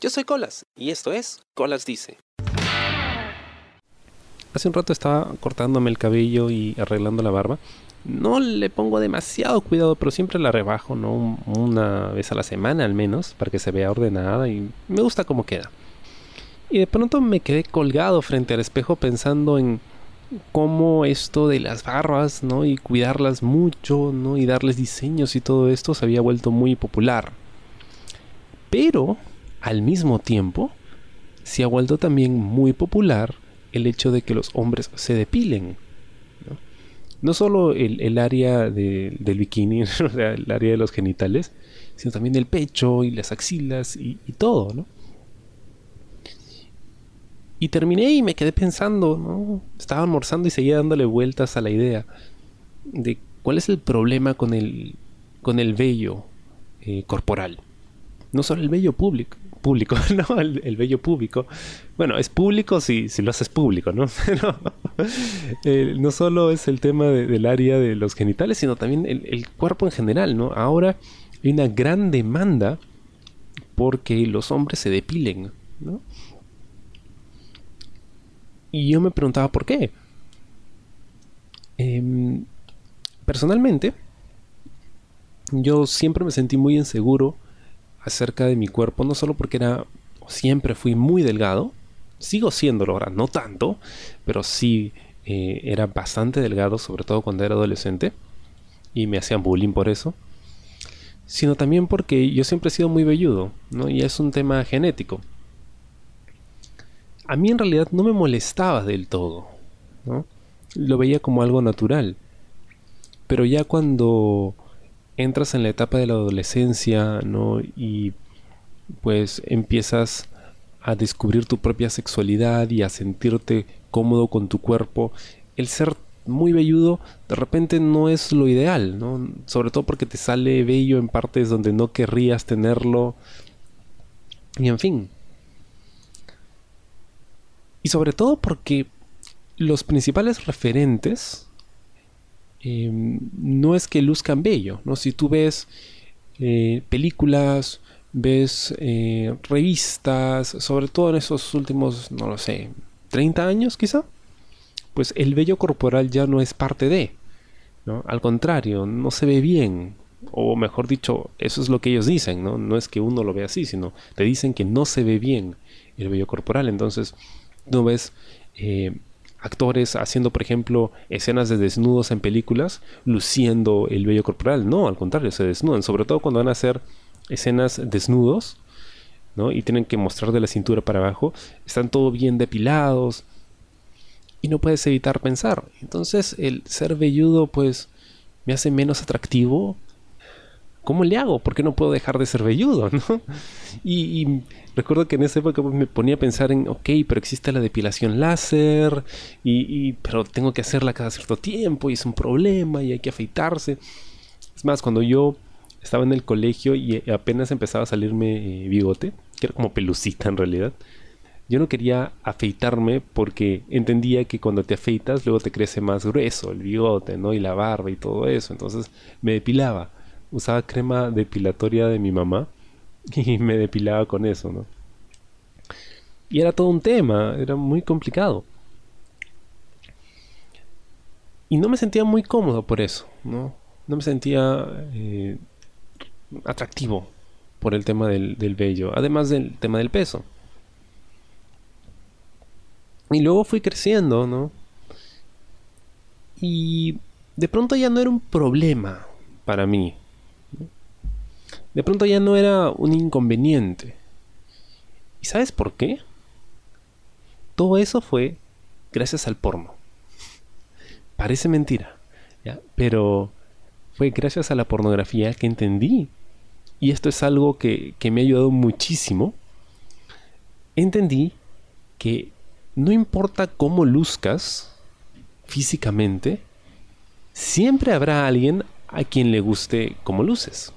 Yo soy Colas y esto es Colas Dice. Hace un rato estaba cortándome el cabello y arreglando la barba. No le pongo demasiado cuidado, pero siempre la rebajo, ¿no? Una vez a la semana al menos, para que se vea ordenada y me gusta cómo queda. Y de pronto me quedé colgado frente al espejo pensando en cómo esto de las barbas, ¿no? Y cuidarlas mucho, ¿no? Y darles diseños y todo esto se había vuelto muy popular. Pero, al mismo tiempo, se ha vuelto también muy popular el hecho de que los hombres se depilen. No, solo el, área del bikini, el área de los genitales, sino también el pecho y las axilas y, y todo, ¿no? Y terminé y me quedé pensando, ¿no? Estaba almorzando y seguía dándole vueltas a la idea de cuál es el problema con el, con el vello eh, corporal. No solo el vello público, público, ¿no? El, vello público. Bueno, es público si, si lo haces público, ¿no? Eh, no solo es el tema del área de los genitales, sino también el, el cuerpo en general, ¿no? Ahora hay una gran demanda porque los hombres se depilen, ¿no? Y yo me preguntaba por qué. Em, personalmente, yo siempre me sentí muy inseguro acerca de mi cuerpo, no solo porque era, siempre fui muy delgado, sigo siéndolo ahora, no tanto, pero sí eh, era bastante delgado, sobre todo cuando era adolescente, y me hacían bullying por eso, sino también porque yo siempre he sido muy velludo, ¿no? Y es un tema genético a mí en realidad no me molestaba del todo, ¿no? Lo veía como algo natural. Pero ya cuando entras en la etapa de la adolescencia, ¿no? Y pues empiezas a descubrir tu propia sexualidad y a sentirte cómodo con tu cuerpo, el ser muy velludo de repente no es lo ideal, ¿no? Sobre todo porque te sale vello en partes donde no querrías tenerlo. Y en fin, y sobre todo porque los principales referentes em, no es que luzcan bello, ¿no? Si tú ves eh, películas, ves eh, revistas, sobre todo en esos últimos, no lo sé, 30 años quizá, pues el vello corporal ya no es parte de, ¿no? Al contrario, no se ve bien, o mejor dicho, eso es lo que ellos dicen, ¿no? No es que uno lo vea así, sino te dicen que no se ve bien el vello corporal, entonces no ves eh, actores haciendo, por ejemplo, escenas de desnudos en películas, luciendo el vello corporal. No, al contrario, se desnudan. Sobre todo cuando van a hacer escenas desnudos, ¿no? Y tienen que mostrar de la cintura para abajo. Están todo bien depilados. Y no puedes evitar pensar. Entonces, el ser velludo, pues, me hace menos atractivo ¿cómo le hago? ¿Por qué no puedo dejar de ser velludo? ¿no? Y, recuerdo que en esa época me ponía a pensar en, ok, pero existe la depilación láser, y, pero tengo que hacerla cada cierto tiempo y es un problema y hay que afeitarse. Es más, cuando yo estaba en el colegio y apenas empezaba a salirme eh, bigote, que era como pelucita en realidad, yo no quería afeitarme porque entendía que cuando te afeitas luego te crece más grueso el bigote, ¿no? Y la barba y todo eso. Entonces me depilaba usaba crema depilatoria de mi mamá y me depilaba con eso, ¿no? Y era todo un tema, era muy complicado. Y no me sentía muy cómodo por eso, ¿no? No me sentía eh, atractivo por el tema del, del vello, además del tema del peso. Y luego fui creciendo, ¿no? Y de pronto ya no era un problema para mí de pronto ya no era un inconveniente. ¿Y sabes por qué? Todo eso fue gracias al porno. Parece mentira, pero fue gracias a la pornografía que entendí. Y esto es algo que, que me ha ayudado muchísimo. Entendí que no importa cómo luzcas físicamente, siempre habrá alguien a quien le guste cómo luces.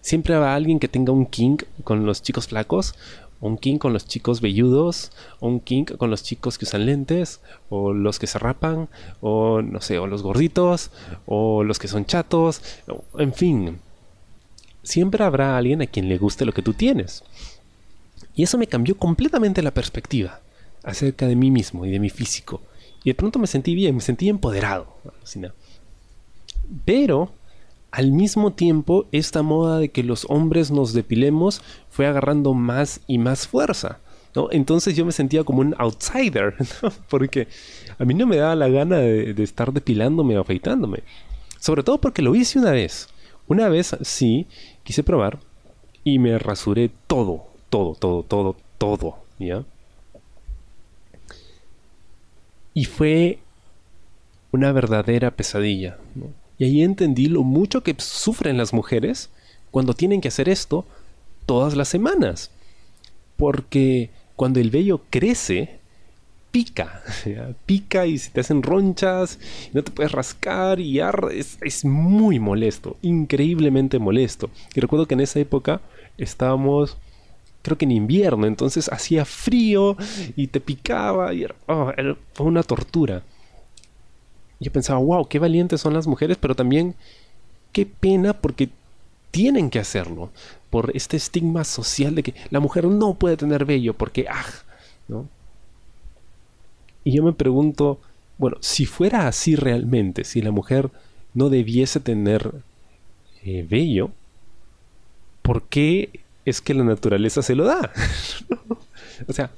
Siempre habrá alguien que tenga un king con los chicos flacos, un king con los chicos velludos, un king con los chicos que usan lentes, o los que se rapan, o no sé, o los gorditos, o los que son chatos, en fin. Siempre habrá alguien a quien le guste lo que tú tienes. Y eso me cambió completamente la perspectiva acerca de mí mismo y de mi físico. Y de pronto me sentí bien, me sentí empoderado. Pero al mismo tiempo, esta moda de que los hombres nos depilemos fue agarrando más y más fuerza. ¿no? Entonces yo me sentía como un outsider, porque a mí no me daba la gana de, de, estar depilándome o afeitándome. Sobre todo porque lo hice una vez. Una vez sí, quise probar y me rasuré todo, todo, todo, todo, todo, ¿ya? Y fue una verdadera pesadilla. ¿no? Y ahí entendí lo mucho que sufren las mujeres cuando tienen que hacer esto todas las semanas. Porque cuando el vello crece, pica. Pica y se te hacen ronchas, y no te puedes rascar y es, muy molesto, increíblemente molesto. Y recuerdo que en esa época estábamos creo que en invierno, entonces hacía frío y te picaba era, oh, era, fue una tortura. Yo pensaba, wow, qué valientes son las mujeres, pero también qué pena porque tienen que hacerlo por este estigma social de que la mujer no puede tener vello porque, ah, ¿no? Y yo me pregunto, bueno, si fuera así realmente, si la mujer no debiese tener eh, vello, ¿por qué es que la naturaleza se lo da? o sea,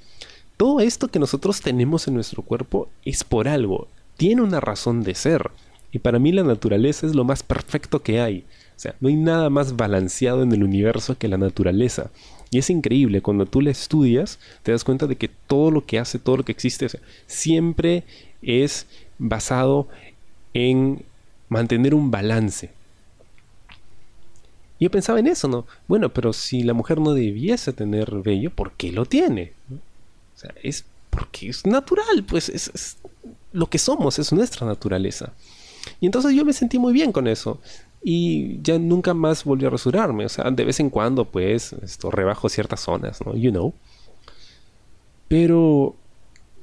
todo esto que nosotros tenemos en nuestro cuerpo es por algo, tiene una razón de ser. Y para mí la naturaleza es lo más perfecto que hay. O sea, no hay nada más balanceado en el universo que la naturaleza. Y es increíble, cuando tú la estudias, te das cuenta de que todo lo que hace, todo lo que existe, siempre es basado en mantener un balance. Y yo pensaba en eso, ¿no? Bueno, pero si la mujer no debiese tener vello, ¿por qué lo tiene? O sea, es porque es natural, pues es, es lo que somos, es nuestra naturaleza. Y entonces yo me sentí muy bien con eso y ya nunca más volví a rasurarme. O sea, de vez en cuando, pues, esto rebajo ciertas zonas, ¿no? You know. Pero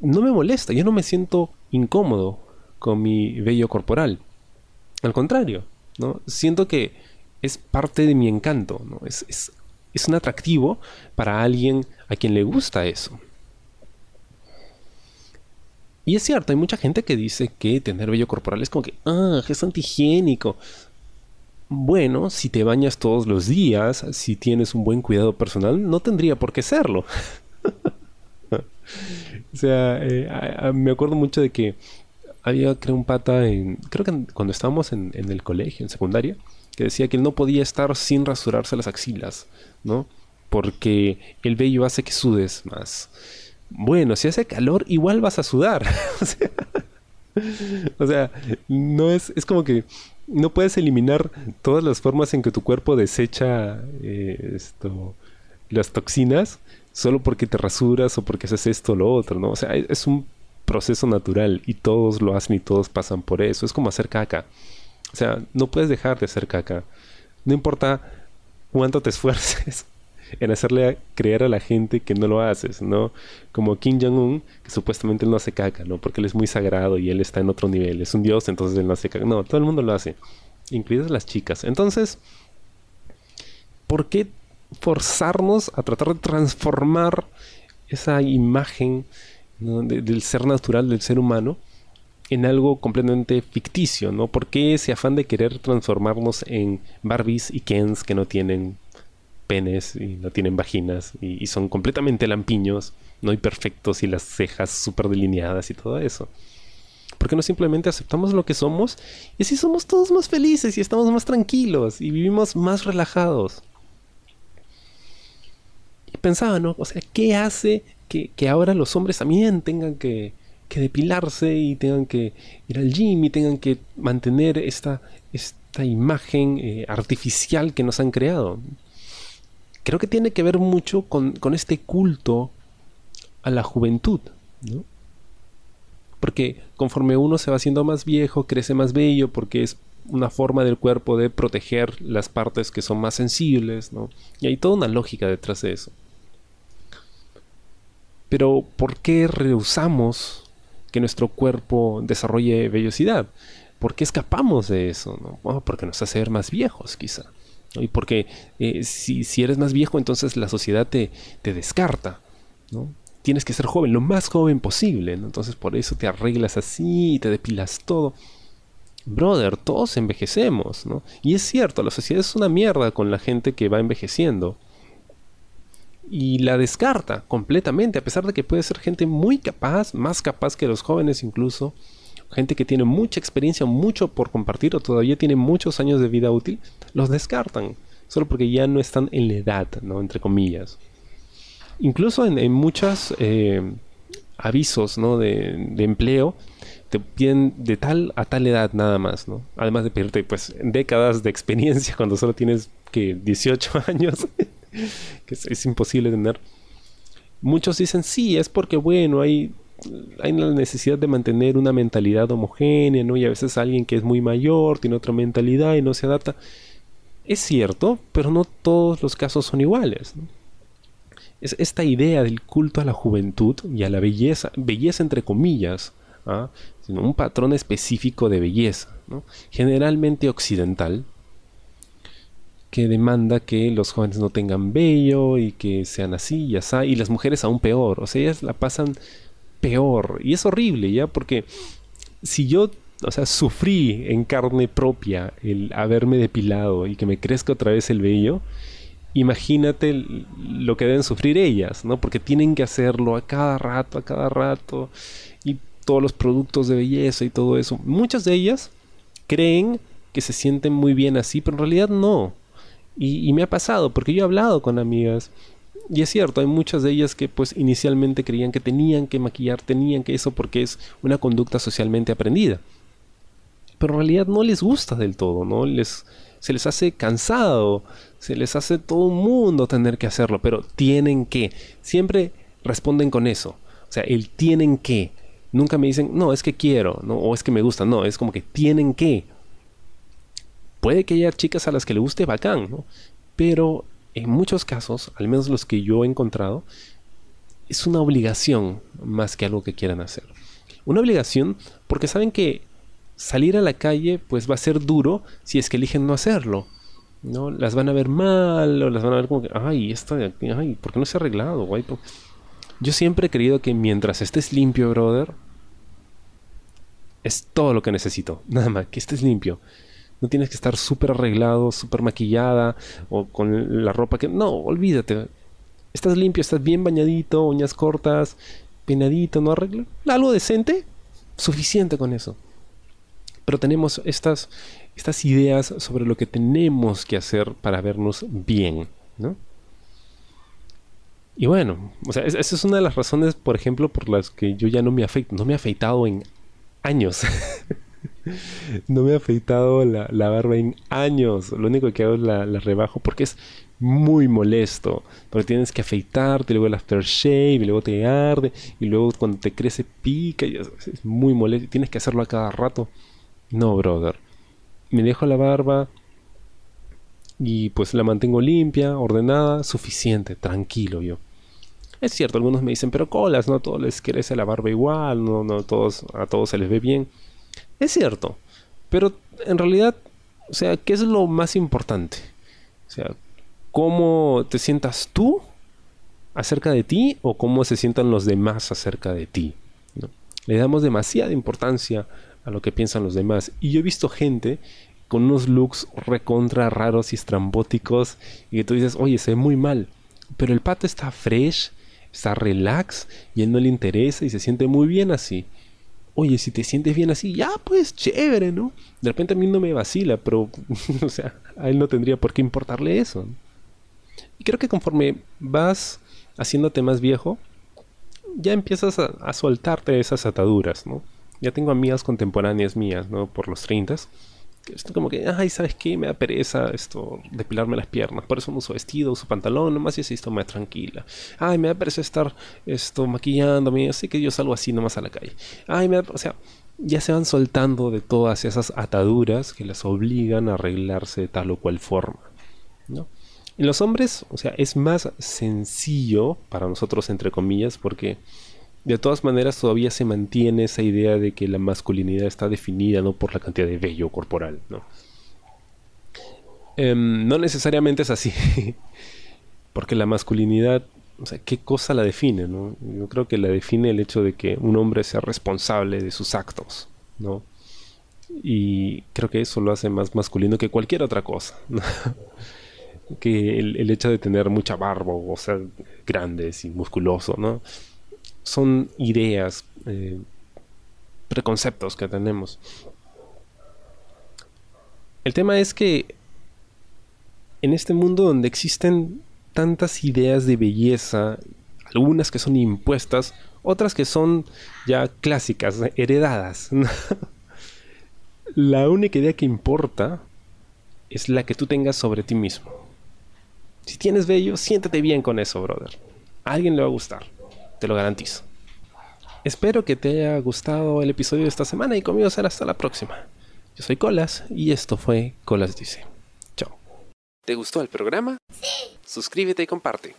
no me molesta, yo no me siento incómodo con mi vello corporal. Al contrario, ¿no? Siento que es parte de mi encanto, ¿no? Es, es, es un atractivo para alguien a quien le gusta eso. Y es cierto, hay mucha gente que dice que tener vello corporal es como que, ah, es antihigiénico. Bueno, si te bañas todos los días, si tienes un buen cuidado personal, no tendría por qué serlo. o sea, eh, me acuerdo mucho de que había, creo, un pata en. Creo que cuando estábamos en, en, el colegio, en secundaria, que decía que él no podía estar sin rasurarse las axilas, ¿no? Porque el vello hace que sudes más. Bueno, si hace calor, igual vas a sudar. o, sea, no es. Es como que no puedes eliminar todas las formas en que tu cuerpo desecha eh, esto, las toxinas solo porque te rasuras o porque haces esto o lo otro, ¿no? O sea, es un proceso natural y todos lo hacen y todos pasan por eso. Es como hacer caca. O sea, no puedes dejar de hacer caca. No importa cuánto te esfuerces en hacerle creer a la gente que no lo haces, ¿no? Como Kim Jong-un, que supuestamente él no hace caca, ¿no? Porque él es muy sagrado y él está en otro nivel, es un dios, entonces él no hace caca. No, todo el mundo lo hace, incluidas las chicas. Entonces, ¿por qué forzarnos a tratar de transformar esa imagen del ser natural del ser humano en algo completamente ficticio, ¿no? ¿Por qué ese afán de querer transformarnos en Barbies y Kens que no tienen penes y no tienen vaginas y, son completamente lampiños, no hay perfectos y las cejas súper delineadas y todo eso. ¿Por qué no simplemente aceptamos lo que somos y así somos todos más felices y estamos más tranquilos y vivimos más relajados? Y pensaba, ¿no? O sea, ¿qué hace que, ahora los hombres también tengan que, depilarse y tengan que ir al gym y tengan que mantener esta, esta imagen eh, artificial que nos han creado? Creo que tiene que ver mucho con, este culto a la juventud, ¿no? Porque conforme uno se va haciendo más viejo, crece más bello, porque es una forma del cuerpo de proteger las partes que son más sensibles, ¿no? Y hay toda una lógica detrás de eso. Pero ¿por qué rehusamos que nuestro cuerpo desarrolle vellosidad? ¿Por qué escapamos de eso? porque nos hace ver más viejos, quizá. Y porque eh, si, si, eres más viejo, entonces la sociedad te, te descarta. ¿no? Tienes que ser joven, lo más joven posible. Entonces por eso te arreglas así te depilas todo. Brother, todos envejecemos. ¿no? Y es cierto, la sociedad es una mierda con la gente que va envejeciendo. Y la descarta completamente, a pesar de que puede ser gente muy capaz, más capaz que los jóvenes incluso gente que tiene mucha experiencia, mucho por compartir o todavía tiene muchos años de vida útil, los descartan, solo porque ya no están en la edad, ¿no? Entre comillas. Incluso en, muchos eh, avisos ¿no? de, empleo, te piden de tal a tal edad nada más, ¿no? Además de pedirte pues décadas de experiencia cuando solo tienes que 18 años, que es, imposible tener. Muchos dicen, sí, es porque bueno, hay hay la necesidad de mantener una mentalidad homogénea, ¿no? Y a veces alguien que es muy mayor tiene otra mentalidad y no se adapta. Es cierto, pero no todos los casos son iguales. Es esta idea del culto a la juventud y a la belleza, belleza entre comillas, ¿ah? sino un patrón específico de belleza, generalmente occidental, que demanda que los jóvenes no tengan vello y que sean así y así, y las mujeres aún peor. O sea, ellas la pasan peor. Y es horrible, ¿ya? Porque si yo, o sea, sufrí en carne propia el haberme depilado y que me crezca otra vez el vello, imagínate lo que deben sufrir ellas, ¿no? Porque tienen que hacerlo a cada rato, a cada rato, y todos los productos de belleza y todo eso. Muchas de ellas creen que se sienten muy bien así, pero en realidad no. Y, y me ha pasado, porque yo he hablado con amigas y es cierto, hay muchas de ellas que pues inicialmente creían que tenían que maquillar, tenían que eso porque es una conducta socialmente aprendida. Pero en realidad no les gusta del todo, ¿no? Les, se les hace cansado, se les hace todo un mundo tener que hacerlo, pero tienen que. Siempre responden con eso. O sea, el tienen que. Nunca me dicen, no, es que quiero, ¿no? o es que me gusta, no, es como que tienen que. Puede que haya chicas a las que le guste bacán, ¿no? Pero en muchos casos, al menos los que yo he encontrado, es una obligación más que algo que quieran hacer. Una obligación porque saben que salir a la calle pues va a ser duro si es que eligen no hacerlo. ¿no? Las van a ver mal o las van a ver como que, ay, esta ay, ¿por qué no se ha arreglado? Guay? Yo siempre he creído que mientras estés limpio, brother, es todo lo que necesito. Nada más, que estés limpio. No tienes que estar súper arreglado, súper maquillada o con la ropa que... No, olvídate. Estás limpio, estás bien bañadito, uñas cortas, peinadito, ¿no? Arreglo. Algo decente, suficiente con eso. Pero tenemos estas, estas ideas sobre lo que tenemos que hacer para vernos bien, ¿no? Y bueno, o sea, esa es una de las razones, por ejemplo, por las que yo ya no me afeito. No me he afeitado en años. no me he afeitado la, barba en años. Lo único que hago es la, rebajo porque es muy molesto. Porque tienes que afeitarte, luego el aftershave, y luego te arde, y luego cuando te crece pica. Es, muy molesto. Tienes que hacerlo a cada rato. No, brother. Me dejo la barba y pues la mantengo limpia, ordenada, suficiente, tranquilo yo. Es cierto, algunos me dicen, pero colas, no todos les crece la barba igual, no, no todos, a todos se les ve bien. Es cierto, pero en realidad, o sea, ¿qué es lo más importante? O sea, ¿cómo te sientas tú acerca de ti o cómo se sientan los demás acerca de ti? Le damos demasiada importancia a lo que piensan los demás. Y yo he visto gente con unos looks recontra raros y estrambóticos y que tú dices, oye, se ve muy mal. Pero el pato está fresh, está relax y él no le interesa y se siente muy bien así oye, si te sientes bien así, ya pues chévere, ¿no? De repente a mí no me vacila, pero, o sea, a él no tendría por qué importarle eso. Y creo que conforme vas haciéndote más viejo, ya empiezas a, soltarte esas ataduras, ¿no? Ya tengo amigas contemporáneas mías, ¿no? Por los 30 esto como que, ay, ¿sabes qué? Me da pereza esto, depilarme las piernas. Por eso no uso vestido, uso pantalón, nomás y así estoy más tranquila. Ay, me da pereza estar esto maquillándome, así que yo salgo así nomás a la calle. Ay, me da, o sea, ya se van soltando de todas esas ataduras que las obligan a arreglarse de tal o cual forma, ¿no? En los hombres, o sea, es más sencillo para nosotros, entre comillas, porque de todas maneras todavía se mantiene esa idea de que la masculinidad está definida no por la cantidad de vello corporal, ¿no? Em, no necesariamente es así. Porque la masculinidad, o sea, ¿qué cosa la define? ¿no? Yo creo que la define el hecho de que un hombre sea responsable de sus actos, ¿no? Y creo que eso lo hace más masculino que cualquier otra cosa. que el, hecho de tener mucha barba o ser grandes y musculoso, ¿no? Son ideas, eh, preconceptos que tenemos. El tema es que en este mundo donde existen tantas ideas de belleza, algunas que son impuestas, otras que son ya clásicas, heredadas. la única idea que importa es la que tú tengas sobre ti mismo. Si tienes bello, siéntate bien con eso, brother. A alguien le va a gustar, te lo garantizo. Espero que te haya gustado el episodio de esta semana y conmigo será hasta la próxima. Yo soy Colas y esto fue Colas Dice. Chao. ¿Te gustó el programa? Sí. Suscríbete y comparte.